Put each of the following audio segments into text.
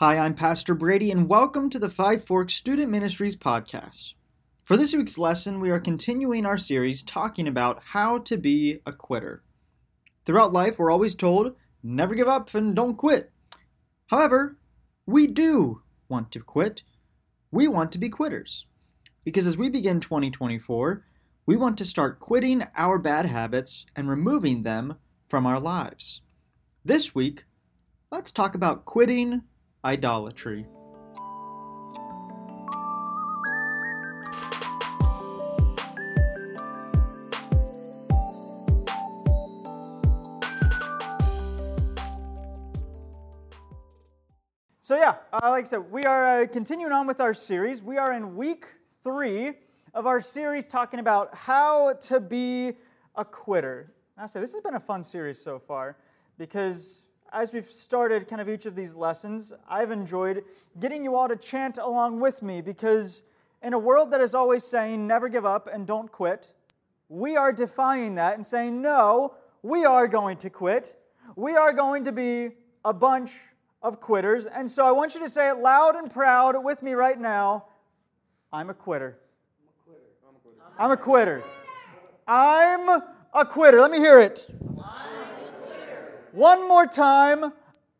Hi, I'm Pastor Brady, and welcome to the Five Forks Student Ministries podcast. For this week's lesson, we are continuing our series talking about how to be a quitter. Throughout life, we're always told, never give up and don't quit. However, we do want to quit. We want to be quitters. Because as we begin 2024, we want to start quitting our bad habits and removing them from our lives. This week, let's talk about quitting idolatry. So, yeah, uh, like I said, we are uh, continuing on with our series. We are in week three of our series talking about how to be a quitter. I say this has been a fun series so far because as we've started kind of each of these lessons, I've enjoyed getting you all to chant along with me because in a world that is always saying never give up and don't quit, we are defying that and saying no, we are going to quit. We are going to be a bunch of quitters. And so I want you to say it loud and proud with me right now I'm a quitter. I'm a quitter. I'm a quitter. I'm a quitter. Let me hear it. One more time.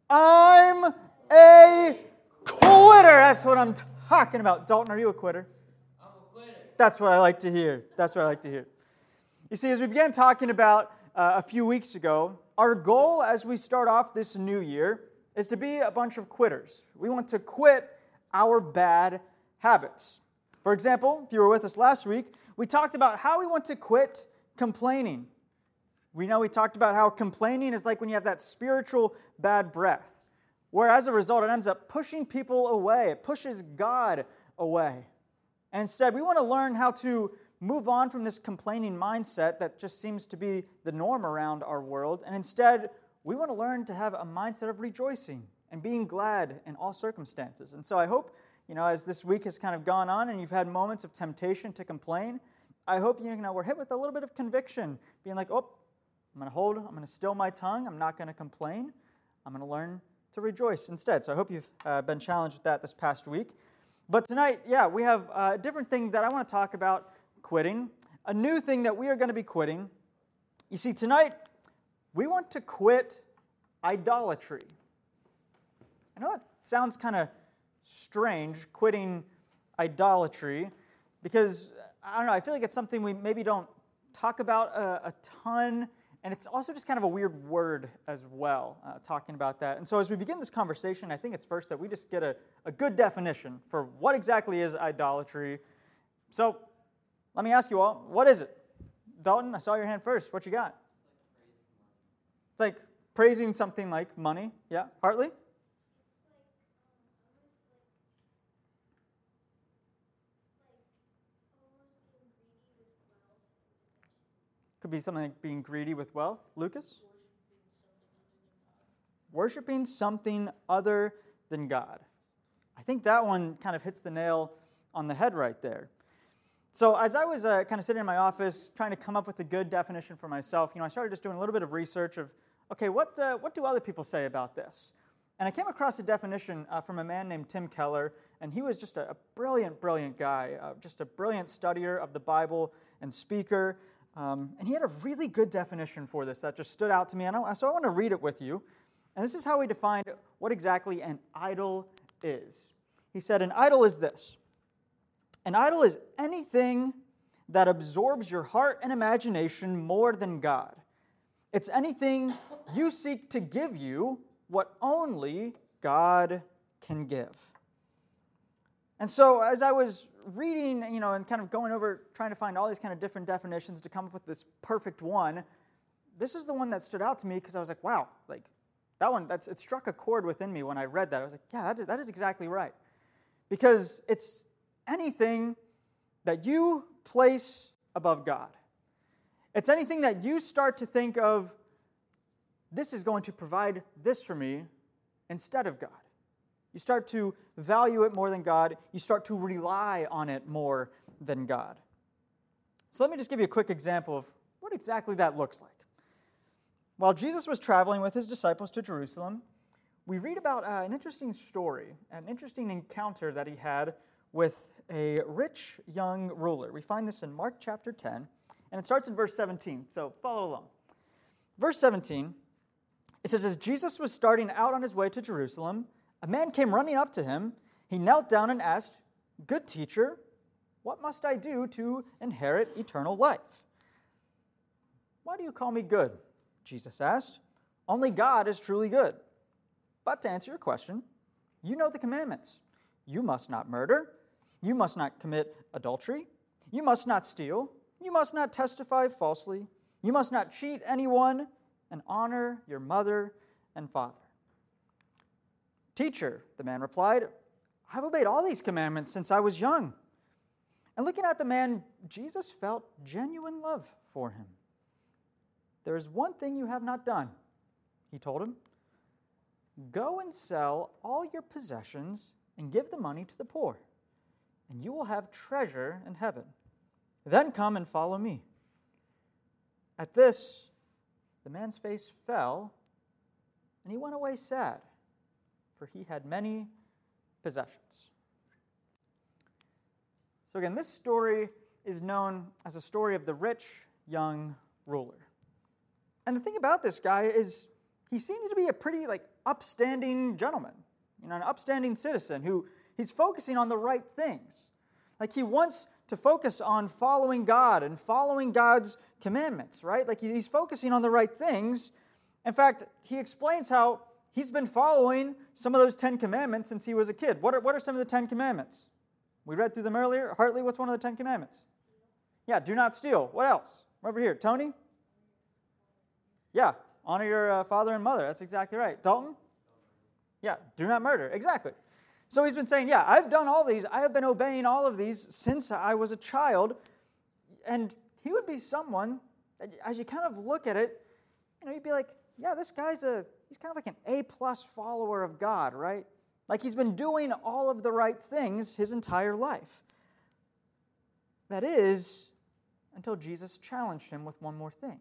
I'm a quitter. That's what I'm talking about. Dalton, are you a quitter? I'm a quitter. That's what I like to hear. That's what I like to hear. You see, as we began talking about uh, a few weeks ago, our goal as we start off this new year is to be a bunch of quitters. We want to quit our bad habits. For example, if you were with us last week, we talked about how we want to quit complaining. We know we talked about how complaining is like when you have that spiritual bad breath, where as a result it ends up pushing people away, it pushes God away. And instead, we want to learn how to move on from this complaining mindset that just seems to be the norm around our world, and instead, we want to learn to have a mindset of rejoicing and being glad in all circumstances. And so I hope, you know, as this week has kind of gone on and you've had moments of temptation to complain, I hope you know we're hit with a little bit of conviction, being like, oh, I'm going to hold, I'm going to still my tongue, I'm not going to complain, I'm going to learn to rejoice instead. So I hope you've uh, been challenged with that this past week. But tonight, yeah, we have a different thing that I want to talk about quitting, a new thing that we are going to be quitting. You see, tonight, we want to quit idolatry. I know that sounds kind of strange, quitting idolatry, because I don't know, I feel like it's something we maybe don't talk about a, a ton, and it's also just kind of a weird word as well, uh, talking about that. And so as we begin this conversation, I think it's first that we just get a, a good definition for what exactly is idolatry. So let me ask you all, what is it? Dalton, I saw your hand first. What you got? It's like praising something like money. Yeah, Hartley? Could be something like being greedy with wealth. Lucas? Worshipping something other than God. I think that one kind of hits the nail on the head right there. So, as I was uh, kind of sitting in my office trying to come up with a good definition for myself, you know, I started just doing a little bit of research of, okay, what, uh, what do other people say about this? And I came across a definition uh, from a man named Tim Keller, and he was just a, a brilliant, brilliant guy, uh, just a brilliant studier of the Bible and speaker. Um, and he had a really good definition for this that just stood out to me. And I, so I want to read it with you. And this is how he defined what exactly an idol is. He said, An idol is this an idol is anything that absorbs your heart and imagination more than God. It's anything you seek to give you what only God can give. And so, as I was reading, you know, and kind of going over, trying to find all these kind of different definitions to come up with this perfect one, this is the one that stood out to me because I was like, wow, like that one, that's, it struck a chord within me when I read that. I was like, yeah, that is, that is exactly right. Because it's anything that you place above God. It's anything that you start to think of, this is going to provide this for me instead of God. You start to value it more than God. You start to rely on it more than God. So let me just give you a quick example of what exactly that looks like. While Jesus was traveling with his disciples to Jerusalem, we read about uh, an interesting story, an interesting encounter that he had with a rich young ruler. We find this in Mark chapter 10, and it starts in verse 17. So follow along. Verse 17, it says, As Jesus was starting out on his way to Jerusalem, a man came running up to him. He knelt down and asked, Good teacher, what must I do to inherit eternal life? Why do you call me good? Jesus asked. Only God is truly good. But to answer your question, you know the commandments. You must not murder. You must not commit adultery. You must not steal. You must not testify falsely. You must not cheat anyone. And honor your mother and father. Teacher, the man replied, I've obeyed all these commandments since I was young. And looking at the man, Jesus felt genuine love for him. There is one thing you have not done, he told him. Go and sell all your possessions and give the money to the poor, and you will have treasure in heaven. Then come and follow me. At this, the man's face fell, and he went away sad, for he had many possessions. So, again, this story is known as a story of the rich young ruler. And the thing about this guy is he seems to be a pretty like upstanding gentleman, you know, an upstanding citizen who he's focusing on the right things. Like he wants to focus on following God and following God's commandments, right? Like he's focusing on the right things. In fact, he explains how he's been following some of those Ten Commandments since he was a kid. What are, what are some of the Ten Commandments? We read through them earlier. Hartley, what's one of the Ten Commandments? Yeah, do not steal. What else? Over here. Tony? Yeah, honor your uh, father and mother. That's exactly right. Dalton? Yeah, do not murder. Exactly. So he's been saying, Yeah, I've done all these. I have been obeying all of these since I was a child. And he would be someone, as you kind of look at it, you know, you'd be like, Yeah, this guy's a, he's kind of like an A plus follower of God, right? Like he's been doing all of the right things his entire life. That is, until Jesus challenged him with one more thing.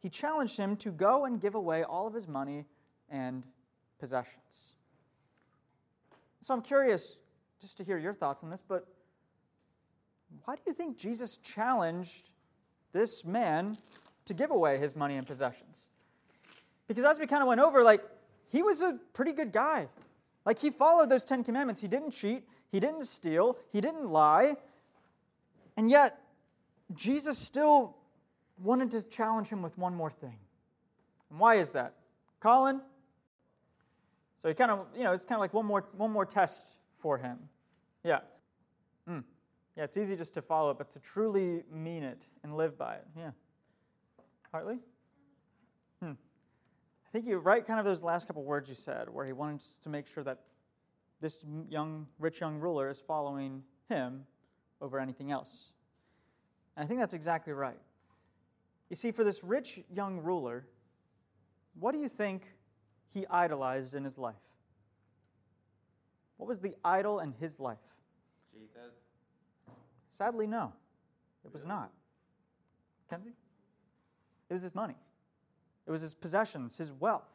He challenged him to go and give away all of his money and possessions. So I'm curious just to hear your thoughts on this, but why do you think Jesus challenged this man to give away his money and possessions? Because as we kind of went over, like, he was a pretty good guy. Like, he followed those Ten Commandments. He didn't cheat, he didn't steal, he didn't lie. And yet, Jesus still wanted to challenge him with one more thing. And why is that? Colin? So he kind of, you know, it's kind of like one more, one more test for him. Yeah. Mm. Yeah, it's easy just to follow it, but to truly mean it and live by it. Yeah. Hartley? I think you write kind of those last couple words you said, where he wants to make sure that this young, rich young ruler is following him over anything else. And I think that's exactly right. You see, for this rich young ruler, what do you think he idolized in his life? What was the idol in his life? Jesus. Sadly, no. It was not. Kenzie? It was his money. It was his possessions, his wealth.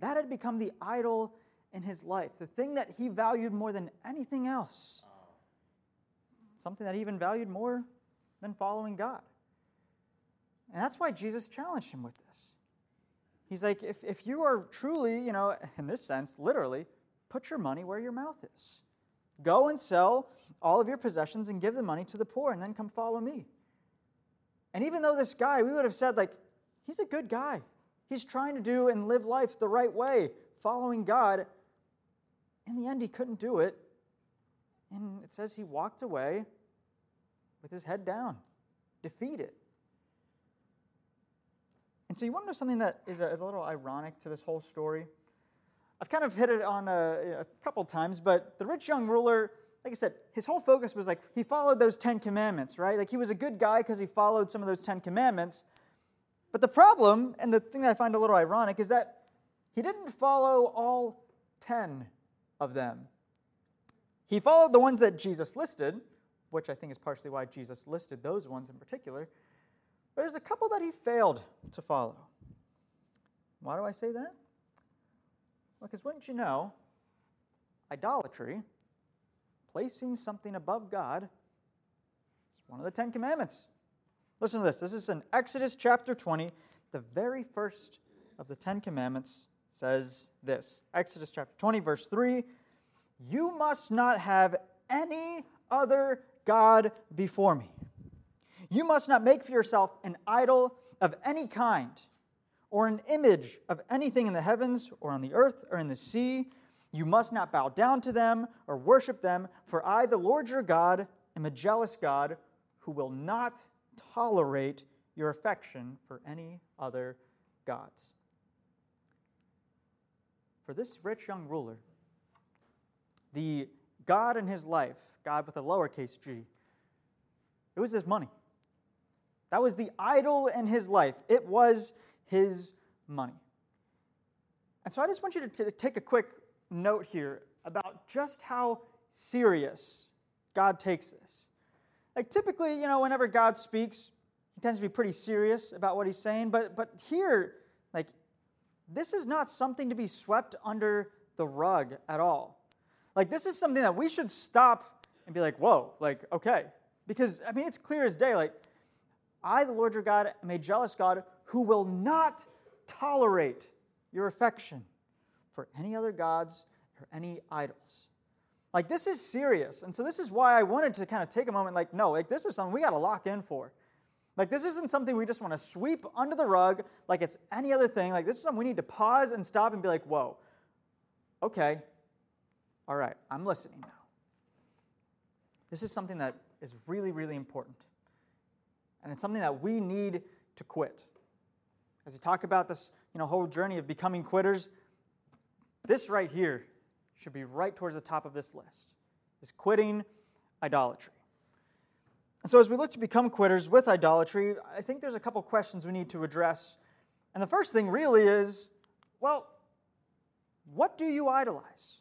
That had become the idol in his life, the thing that he valued more than anything else. Something that he even valued more than following God. And that's why Jesus challenged him with this. He's like, if, if you are truly, you know, in this sense, literally, put your money where your mouth is. Go and sell all of your possessions and give the money to the poor, and then come follow me. And even though this guy, we would have said, like, he's a good guy. He's trying to do and live life the right way, following God. In the end, he couldn't do it. And it says he walked away with his head down, defeated. And so, you want to know something that is a, little ironic to this whole story? I've kind of hit it on a, a couple times, but the rich young ruler, like I said, his whole focus was like he followed those Ten Commandments, right? Like he was a good guy because he followed some of those Ten Commandments. But the problem, and the thing that I find a little ironic, is that he didn't follow all 10 of them. He followed the ones that Jesus listed, which I think is partially why Jesus listed those ones in particular. But there's a couple that he failed to follow. Why do I say that? Because wouldn't you know, idolatry, placing something above God, is one of the Ten Commandments. Listen to this. This is in Exodus chapter 20. The very first of the Ten Commandments says this Exodus chapter 20, verse 3 You must not have any other God before me. You must not make for yourself an idol of any kind, or an image of anything in the heavens, or on the earth, or in the sea. You must not bow down to them or worship them, for I, the Lord your God, am a jealous God who will not tolerate your affection for any other gods. For this rich young ruler, the God in his life, God with a lowercase g, it was his money. That was the idol in his life. It was his money. And so I just want you to take a quick note here about just how serious God takes this. Like typically, you know, whenever God speaks, he tends to be pretty serious about what he's saying, but but here, like this is not something to be swept under the rug at all. Like this is something that we should stop and be like, "Whoa, like okay." Because I mean, it's clear as day like I, the Lord your God, am a jealous God who will not tolerate your affection for any other gods or any idols. Like, this is serious. And so, this is why I wanted to kind of take a moment, like, no, like, this is something we got to lock in for. Like, this isn't something we just want to sweep under the rug like it's any other thing. Like, this is something we need to pause and stop and be like, whoa, okay, all right, I'm listening now. This is something that is really, really important. And it's something that we need to quit. As we talk about this you know, whole journey of becoming quitters, this right here should be right towards the top of this list is quitting idolatry. And so as we look to become quitters with idolatry, I think there's a couple questions we need to address. And the first thing really is, well, what do you idolize?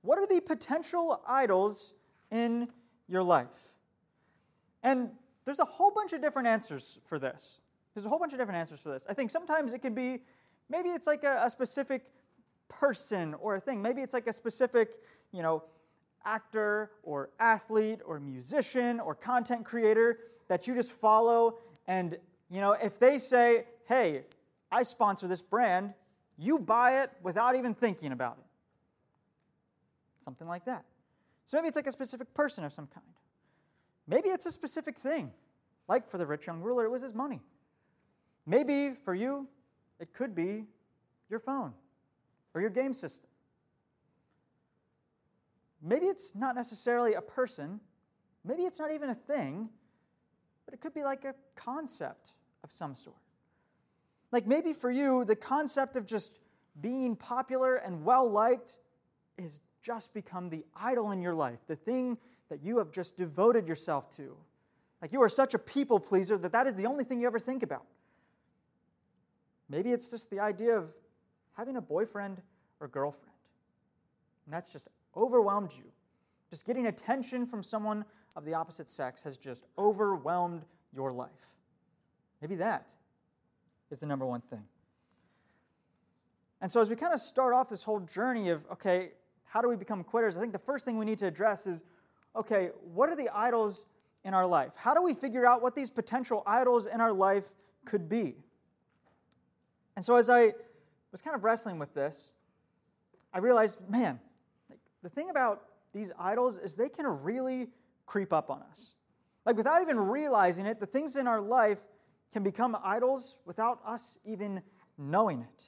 What are the potential idols in your life? And there's a whole bunch of different answers for this. There's a whole bunch of different answers for this. I think sometimes it could be maybe it's like a, a specific person or a thing. Maybe it's like a specific, you know, actor or athlete or musician or content creator that you just follow and you know, if they say, "Hey, I sponsor this brand," you buy it without even thinking about it. Something like that. So maybe it's like a specific person of some kind. Maybe it's a specific thing. Like for the rich young ruler, it was his money. Maybe for you, it could be your phone or your game system. Maybe it's not necessarily a person, maybe it's not even a thing, but it could be like a concept of some sort. Like maybe for you, the concept of just being popular and well liked is just become the idol in your life, the thing that you have just devoted yourself to. Like you are such a people pleaser that that is the only thing you ever think about. Maybe it's just the idea of having a boyfriend or girlfriend. And that's just overwhelmed you. Just getting attention from someone of the opposite sex has just overwhelmed your life. Maybe that is the number one thing. And so, as we kind of start off this whole journey of, okay, how do we become quitters? I think the first thing we need to address is okay, what are the idols in our life? How do we figure out what these potential idols in our life could be? And so, as I was kind of wrestling with this, I realized, man, like, the thing about these idols is they can really creep up on us. Like, without even realizing it, the things in our life can become idols without us even knowing it.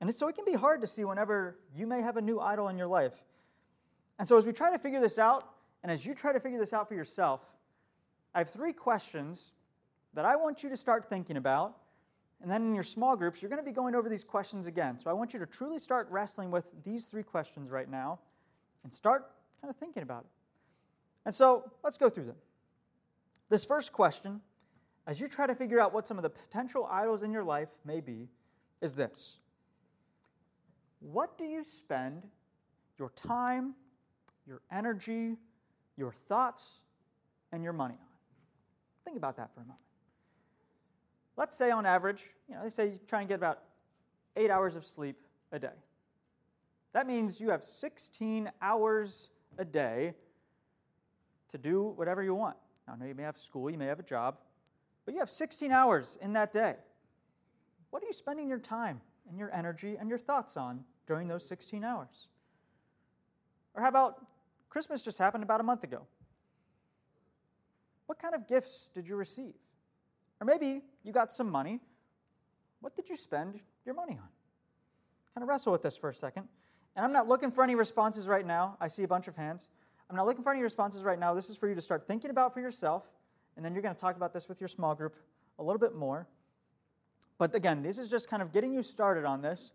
And so it can be hard to see whenever you may have a new idol in your life. And so, as we try to figure this out, and as you try to figure this out for yourself, I have three questions that I want you to start thinking about. And then in your small groups, you're going to be going over these questions again. So I want you to truly start wrestling with these three questions right now and start kind of thinking about it. And so let's go through them. This first question, as you try to figure out what some of the potential idols in your life may be, is this What do you spend your time, your energy, your thoughts, and your money on. Think about that for a moment. Let's say on average, you know, they say you try and get about eight hours of sleep a day. That means you have 16 hours a day to do whatever you want. Now, I know you may have school, you may have a job, but you have 16 hours in that day. What are you spending your time and your energy and your thoughts on during those 16 hours? Or how about Christmas just happened about a month ago? What kind of gifts did you receive? Or maybe you got some money. What did you spend your money on? Kind of wrestle with this for a second. And I'm not looking for any responses right now. I see a bunch of hands. I'm not looking for any responses right now. This is for you to start thinking about for yourself, and then you're going to talk about this with your small group a little bit more. But again, this is just kind of getting you started on this.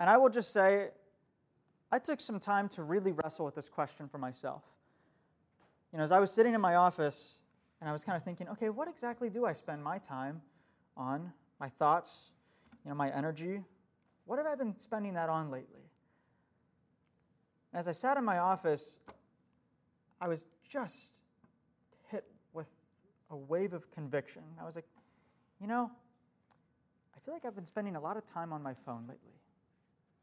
And I will just say, I took some time to really wrestle with this question for myself. You know, as I was sitting in my office and I was kind of thinking, okay, what exactly do I spend my time on? My thoughts, you know, my energy? What have I been spending that on lately? As I sat in my office, I was just hit with a wave of conviction. I was like, you know, I feel like I've been spending a lot of time on my phone lately.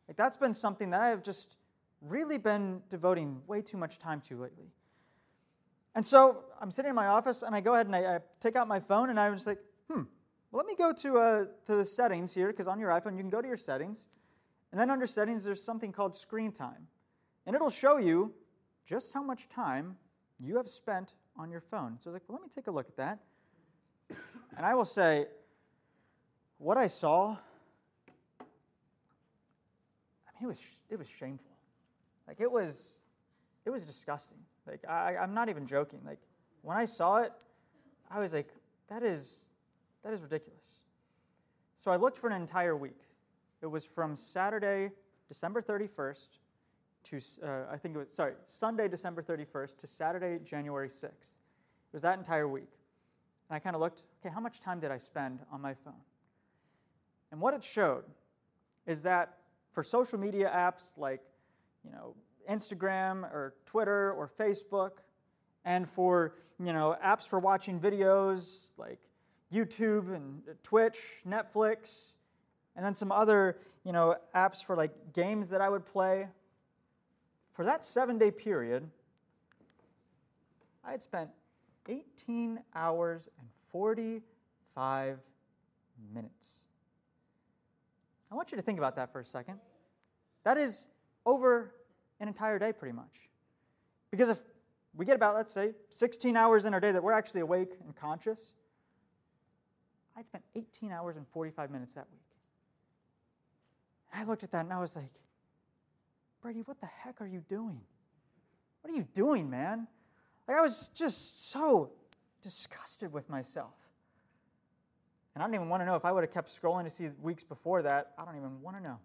Like, that's been something that I have just really been devoting way too much time to lately. And so I'm sitting in my office and I go ahead and I, I take out my phone and I was like, hmm, well, let me go to, uh, to the settings here because on your iPhone you can go to your settings. And then under settings, there's something called screen time. And it'll show you just how much time you have spent on your phone. So I was like, well, let me take a look at that. And I will say, what I saw, I mean, it was, it was shameful. Like, it was, it was disgusting. Like, I, I'm not even joking. Like, when I saw it, I was like, that is, that is ridiculous. So I looked for an entire week. It was from Saturday, December 31st, to, uh, I think it was, sorry, Sunday, December 31st to Saturday, January 6th. It was that entire week. And I kind of looked, okay, how much time did I spend on my phone? And what it showed is that for social media apps like, you know, Instagram or Twitter or Facebook, and for, you know, apps for watching videos like YouTube and Twitch, Netflix, and then some other, you know, apps for like games that I would play for that seven day period, I had spent 18 hours and 45 minutes. I want you to think about that for a second. That is over an entire day, pretty much. Because if we get about, let's say, 16 hours in our day that we're actually awake and conscious, I'd spent 18 hours and 45 minutes that week. I looked at that and I was like, Brady, what the heck are you doing? What are you doing, man? Like, I was just so disgusted with myself. And I don't even want to know if I would have kept scrolling to see weeks before that. I don't even want to know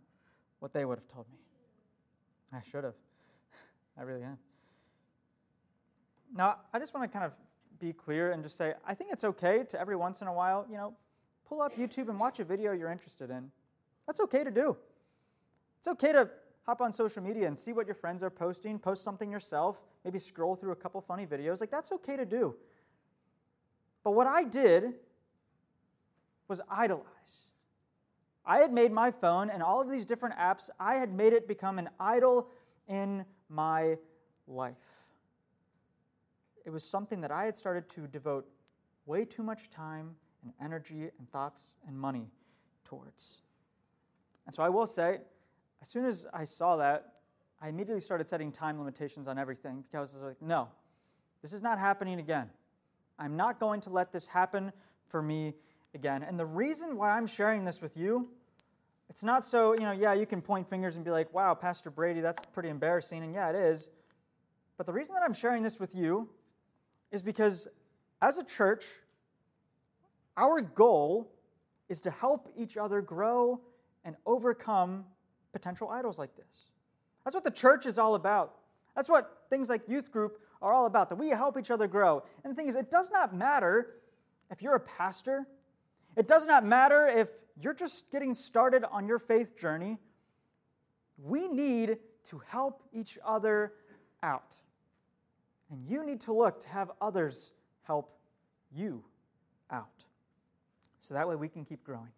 what they would have told me. I should have. I really am. Now, I just want to kind of be clear and just say I think it's okay to every once in a while, you know, pull up YouTube and watch a video you're interested in. That's okay to do. It's okay to hop on social media and see what your friends are posting, post something yourself, maybe scroll through a couple funny videos. Like, that's okay to do. But what I did was idolize. I had made my phone and all of these different apps, I had made it become an idol in my life. It was something that I had started to devote way too much time and energy and thoughts and money towards. And so I will say, as soon as I saw that, I immediately started setting time limitations on everything because I was like, no, this is not happening again. I'm not going to let this happen for me again. And the reason why I'm sharing this with you, it's not so, you know, yeah, you can point fingers and be like, wow, Pastor Brady, that's pretty embarrassing. And yeah, it is. But the reason that I'm sharing this with you is because as a church, our goal is to help each other grow and overcome potential idols like this. That's what the church is all about. That's what things like youth group are all about, that we help each other grow. And the thing is, it does not matter if you're a pastor, it does not matter if you're just getting started on your faith journey. We need to help each other out. And you need to look to have others help you out. So that way we can keep growing.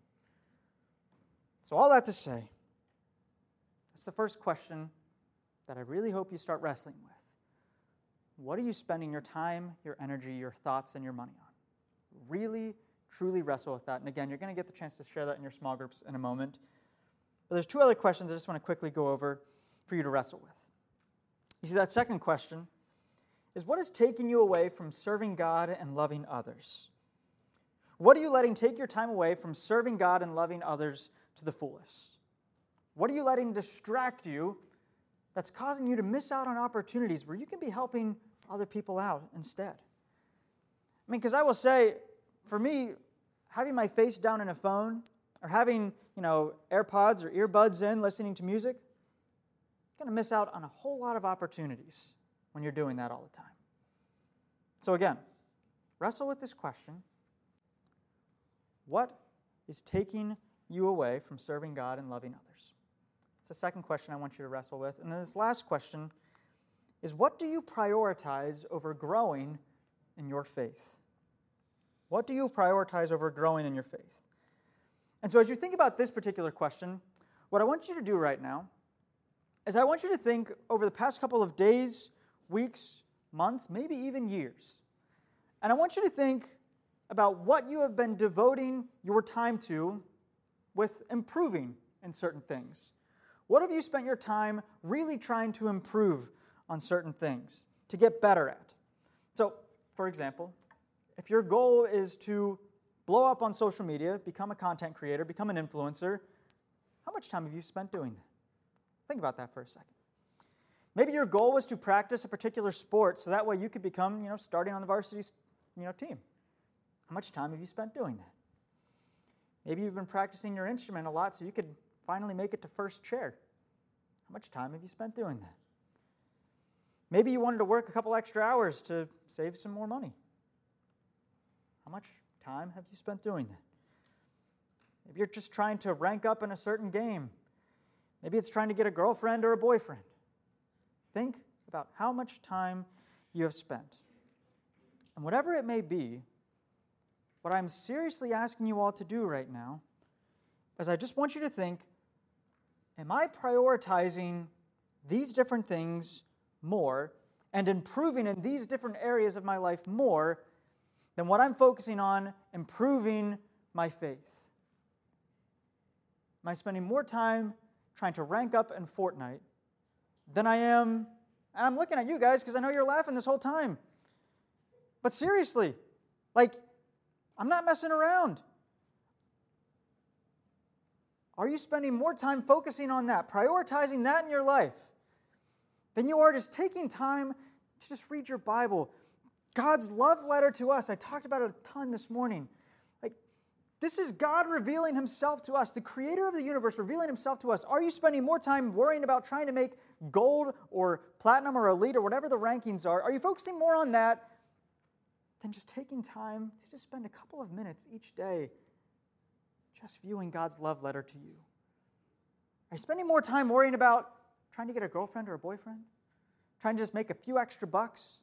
So, all that to say, That's the first question that I really hope you start wrestling with. What are you spending your time, your energy, your thoughts, and your money on? Really, truly wrestle with that. And again, you're going to get the chance to share that in your small groups in a moment. But there's two other questions I just want to quickly go over for you to wrestle with. You see, that second question is what is taking you away from serving God and loving others? What are you letting take your time away from serving God and loving others to the fullest? What are you letting distract you that's causing you to miss out on opportunities where you can be helping other people out instead? I mean, because I will say, for me, having my face down in a phone or having, you know, AirPods or earbuds in listening to music, you're going to miss out on a whole lot of opportunities when you're doing that all the time. So, again, wrestle with this question What is taking you away from serving God and loving others? It's the second question I want you to wrestle with. And then this last question is What do you prioritize over growing in your faith? What do you prioritize over growing in your faith? And so, as you think about this particular question, what I want you to do right now is I want you to think over the past couple of days, weeks, months, maybe even years. And I want you to think about what you have been devoting your time to with improving in certain things. What have you spent your time really trying to improve on certain things, to get better at? So, for example, if your goal is to blow up on social media, become a content creator, become an influencer, how much time have you spent doing that? Think about that for a second. Maybe your goal was to practice a particular sport so that way you could become, you know, starting on the varsity you know, team. How much time have you spent doing that? Maybe you've been practicing your instrument a lot so you could finally make it to first chair. How much time have you spent doing that? Maybe you wanted to work a couple extra hours to save some more money. How much time have you spent doing that? Maybe you're just trying to rank up in a certain game. Maybe it's trying to get a girlfriend or a boyfriend. Think about how much time you have spent. And whatever it may be, what I'm seriously asking you all to do right now is I just want you to think Am I prioritizing these different things more and improving in these different areas of my life more than what I'm focusing on improving my faith? Am I spending more time trying to rank up in Fortnite than I am. And I'm looking at you guys because I know you're laughing this whole time. But seriously, like, I'm not messing around. Are you spending more time focusing on that, prioritizing that in your life, than you are just taking time to just read your Bible? God's love letter to us. I talked about it a ton this morning. Like, this is God revealing himself to us, the creator of the universe revealing himself to us. Are you spending more time worrying about trying to make gold or platinum or elite or whatever the rankings are? Are you focusing more on that than just taking time to just spend a couple of minutes each day just viewing God's love letter to you? Are you spending more time worrying about trying to get a girlfriend or a boyfriend? Trying to just make a few extra bucks?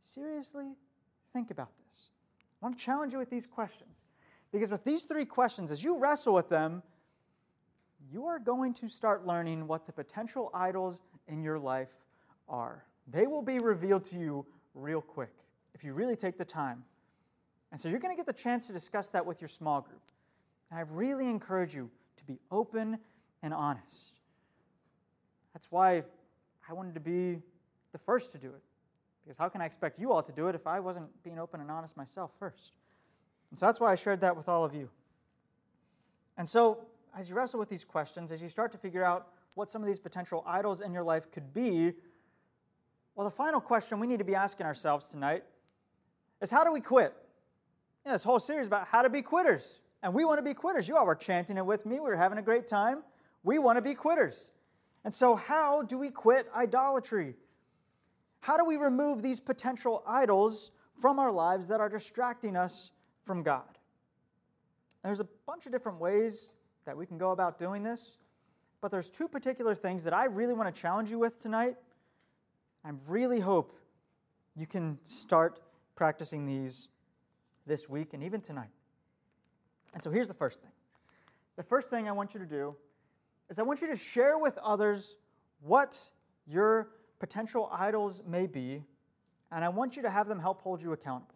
Seriously, think about this. I want to challenge you with these questions. Because with these three questions, as you wrestle with them, you are going to start learning what the potential idols in your life are. They will be revealed to you real quick if you really take the time. And so you're going to get the chance to discuss that with your small group. And I really encourage you to be open and honest. That's why I wanted to be the first to do it. Because how can I expect you all to do it if I wasn't being open and honest myself first? And so that's why I shared that with all of you. And so, as you wrestle with these questions, as you start to figure out what some of these potential idols in your life could be, well, the final question we need to be asking ourselves tonight is how do we quit? This whole series about how to be quitters. And we want to be quitters. You all were chanting it with me. We were having a great time. We want to be quitters. And so, how do we quit idolatry? How do we remove these potential idols from our lives that are distracting us from God. There's a bunch of different ways that we can go about doing this, but there's two particular things that I really want to challenge you with tonight. I really hope you can start practicing these this week and even tonight. And so here's the first thing. The first thing I want you to do is I want you to share with others what your potential idols may be, and I want you to have them help hold you accountable.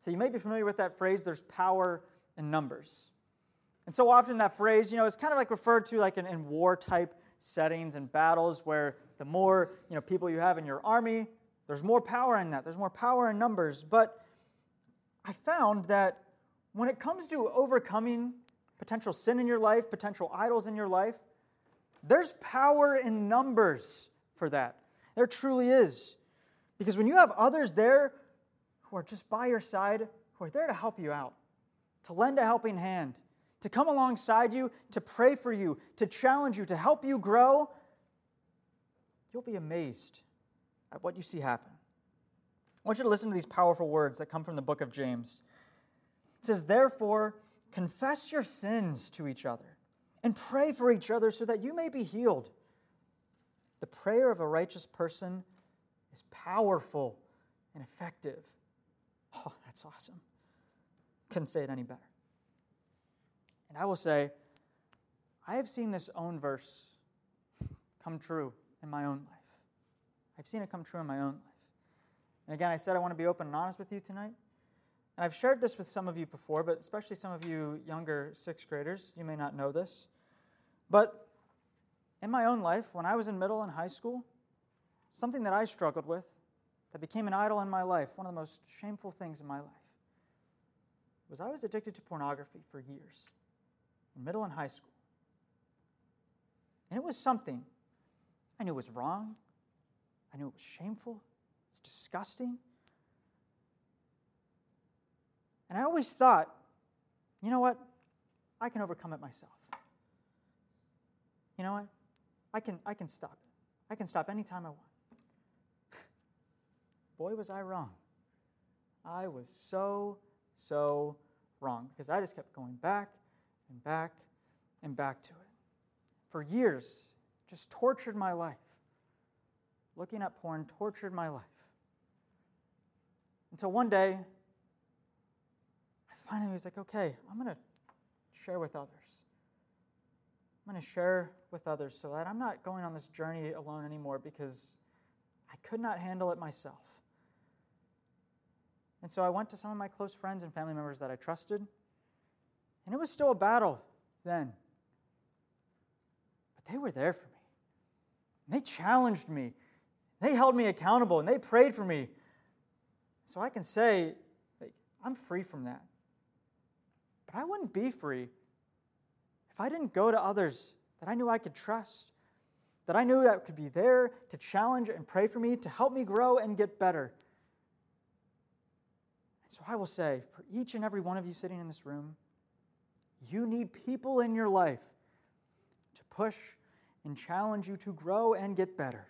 So you may be familiar with that phrase, there's power in numbers. And so often that phrase, you know, is kind of like referred to like in, in war type settings and battles where the more, you know, people you have in your army, there's more power in that. There's more power in numbers. But I found that when it comes to overcoming potential sin in your life, potential idols in your life, there's power in numbers for that. There truly is. Because when you have others there who are just by your side, who are there to help you out, to lend a helping hand, to come alongside you, to pray for you, to challenge you, to help you grow, you'll be amazed at what you see happen. I want you to listen to these powerful words that come from the book of James. It says, Therefore, confess your sins to each other and pray for each other so that you may be healed. The prayer of a righteous person is powerful and effective. Oh, that's awesome. Couldn't say it any better. And I will say, I have seen this own verse come true in my own life. I've seen it come true in my own life. And again, I said I want to be open and honest with you tonight. And I've shared this with some of you before, but especially some of you younger sixth graders. You may not know this. But in my own life, when I was in middle and high school, something that I struggled with that became an idol in my life, one of the most shameful things in my life, was I was addicted to pornography for years, in middle and high school. And it was something I knew was wrong, I knew it was shameful, it's disgusting. And I always thought, you know what? I can overcome it myself. You know what? I can, I can stop. I can stop anytime I want. Boy, was I wrong. I was so, so wrong because I just kept going back and back and back to it. For years, just tortured my life. Looking at porn tortured my life. Until one day, I finally was like, okay, I'm going to share with others. I'm going to share with others so that I'm not going on this journey alone anymore because I could not handle it myself. And so I went to some of my close friends and family members that I trusted, and it was still a battle then. But they were there for me. And they challenged me. They held me accountable and they prayed for me. So I can say, like, I'm free from that. But I wouldn't be free if I didn't go to others that I knew I could trust, that I knew that could be there to challenge and pray for me, to help me grow and get better. And so I will say, for each and every one of you sitting in this room, you need people in your life to push and challenge you to grow and get better.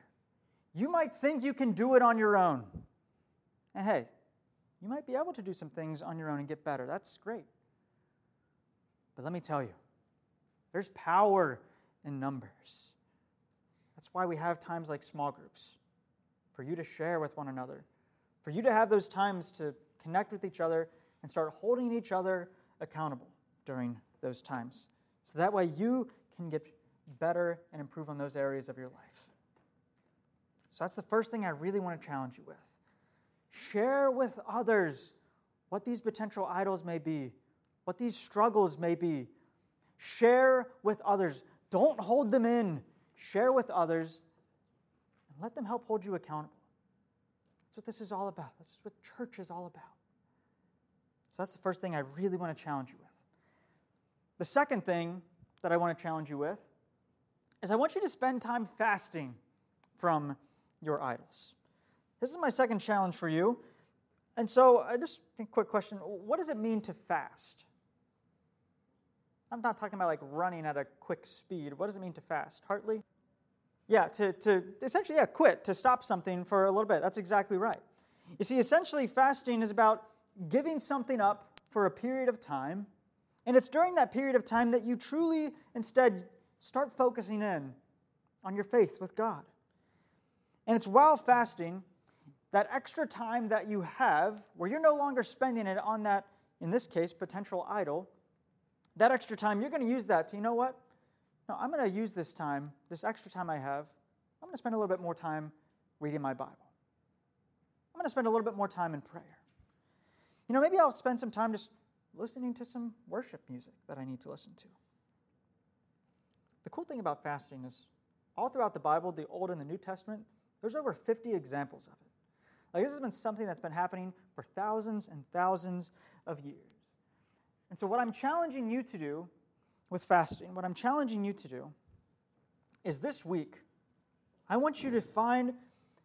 You might think you can do it on your own. And hey, you might be able to do some things on your own and get better. That's great. But let me tell you, there's power in numbers. That's why we have times like small groups for you to share with one another, for you to have those times to connect with each other and start holding each other accountable during those times. So that way you can get better and improve on those areas of your life. So that's the first thing I really want to challenge you with. Share with others what these potential idols may be, what these struggles may be. Share with others. Don't hold them in. Share with others and let them help hold you accountable. That's what this is all about. That's what church is all about. So that's the first thing I really want to challenge you with. The second thing that I want to challenge you with is I want you to spend time fasting from your idols. This is my second challenge for you. And so, I just a quick question what does it mean to fast? I'm not talking about like running at a quick speed. What does it mean to fast? Hartley? Yeah, to, to essentially, yeah, quit, to stop something for a little bit. That's exactly right. You see, essentially, fasting is about giving something up for a period of time. And it's during that period of time that you truly, instead, start focusing in on your faith with God. And it's while fasting that extra time that you have, where you're no longer spending it on that, in this case, potential idol, that extra time, you're going to use that to, you know what? no, I'm going to use this time, this extra time I have, I'm going to spend a little bit more time reading my Bible. I'm going to spend a little bit more time in prayer. You know, maybe I'll spend some time just listening to some worship music that I need to listen to. The cool thing about fasting is all throughout the Bible, the Old and the New Testament, there's over 50 examples of it. Like this has been something that's been happening for thousands and thousands of years. And so, what I'm challenging you to do with fasting, what I'm challenging you to do is this week, I want you to find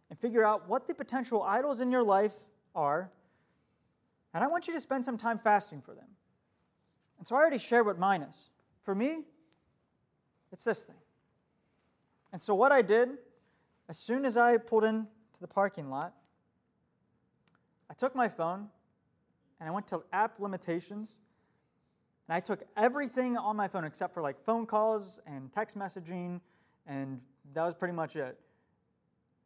and figure out what the potential idols in your life are, and I want you to spend some time fasting for them. And so, I already shared what mine is. For me, it's this thing. And so, what I did, as soon as I pulled into the parking lot, I took my phone and I went to app limitations and I took everything on my phone except for like phone calls and text messaging, and that was pretty much it.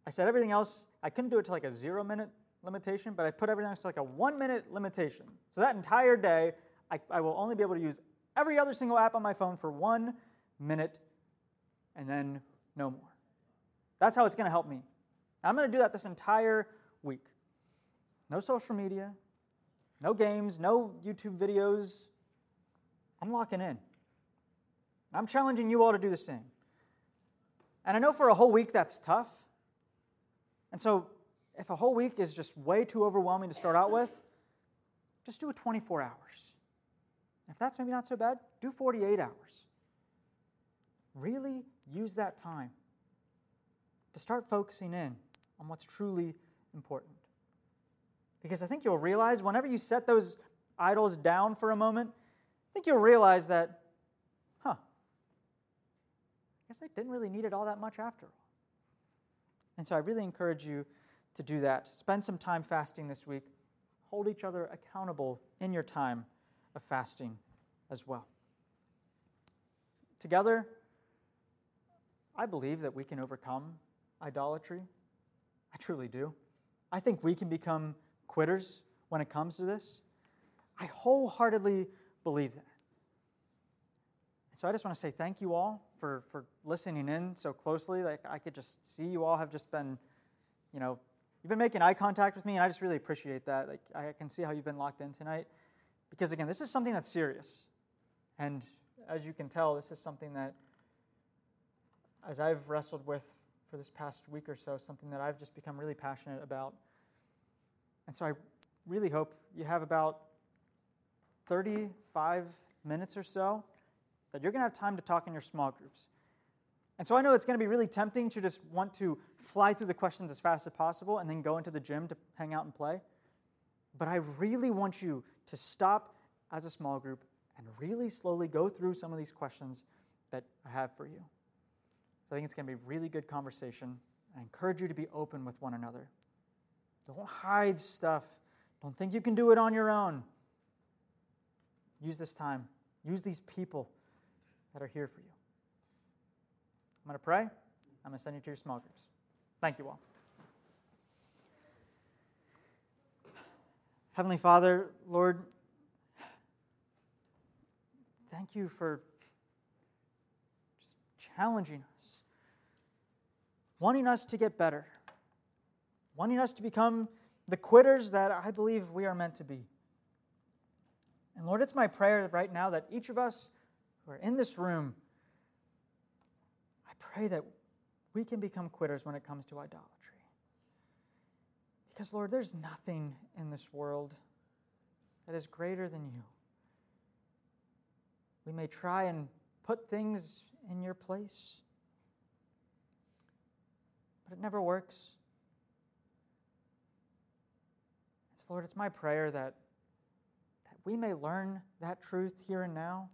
I said everything else, I couldn't do it to like a zero minute limitation, but I put everything else to like a one minute limitation. So that entire day, I, I will only be able to use every other single app on my phone for one minute and then no more. That's how it's going to help me. I'm going to do that this entire week. No social media, no games, no YouTube videos. I'm locking in. I'm challenging you all to do the same. And I know for a whole week that's tough. And so, if a whole week is just way too overwhelming to start out with, just do it 24 hours. If that's maybe not so bad, do 48 hours. Really use that time to start focusing in on what's truly important. Because I think you'll realize whenever you set those idols down for a moment, I think you'll realize that, huh, I guess I didn't really need it all that much after all. And so I really encourage you to do that. Spend some time fasting this week. Hold each other accountable in your time of fasting as well. Together, I believe that we can overcome idolatry. I truly do. I think we can become quitters when it comes to this. I wholeheartedly believe that. So I just want to say thank you all for, for listening in so closely. Like I could just see you all have just been, you know, you've been making eye contact with me, and I just really appreciate that. Like I can see how you've been locked in tonight. Because again, this is something that's serious. And as you can tell, this is something that as I've wrestled with for this past week or so, something that I've just become really passionate about. And so I really hope you have about 35 minutes or so that you're going to have time to talk in your small groups. And so I know it's going to be really tempting to just want to fly through the questions as fast as possible and then go into the gym to hang out and play. But I really want you to stop as a small group and really slowly go through some of these questions that I have for you. So I think it's going to be a really good conversation. I encourage you to be open with one another. Don't hide stuff. Don't think you can do it on your own. Use this time, use these people that are here for you. I'm going to pray. I'm going to send you to your small groups. Thank you all. Heavenly Father, Lord, thank you for just challenging us, wanting us to get better, wanting us to become the quitters that I believe we are meant to be. And Lord, it's my prayer right now that each of us who are in this room, I pray that we can become quitters when it comes to idolatry. Because, Lord, there's nothing in this world that is greater than you. We may try and put things in your place, but it never works. So, Lord, it's my prayer that we may learn that truth here and now.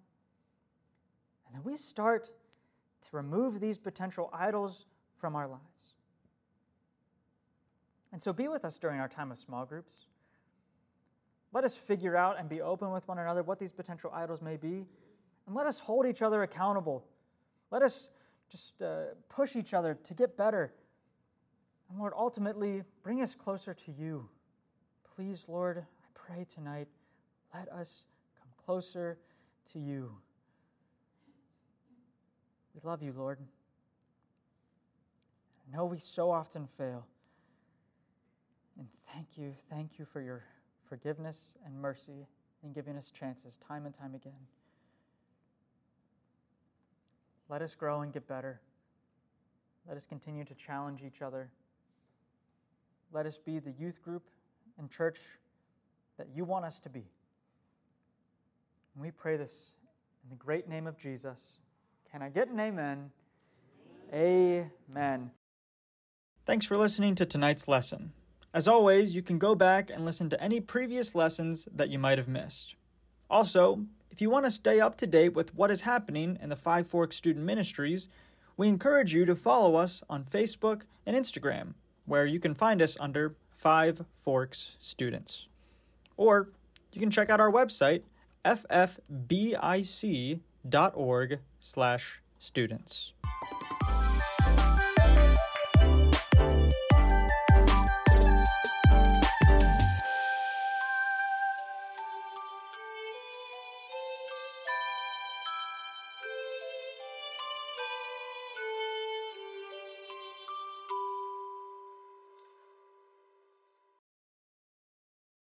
And then we start to remove these potential idols from our lives. And so be with us during our time of small groups. Let us figure out and be open with one another what these potential idols may be. And let us hold each other accountable. Let us just uh, push each other to get better. And Lord, ultimately, bring us closer to you. Please, Lord, I pray tonight let us come closer to you. We love you, Lord. I know we so often fail. And thank you, thank you for your forgiveness and mercy in giving us chances time and time again. Let us grow and get better. Let us continue to challenge each other. Let us be the youth group and church that you want us to be. And we pray this in the great name of Jesus. Can I get an amen? Amen. amen. Thanks for listening to tonight's lesson. As always, you can go back and listen to any previous lessons that you might have missed. Also, if you want to stay up to date with what is happening in the Five Forks Student Ministries, we encourage you to follow us on Facebook and Instagram, where you can find us under Five Forks Students. Or you can check out our website, ffbic.org slash students.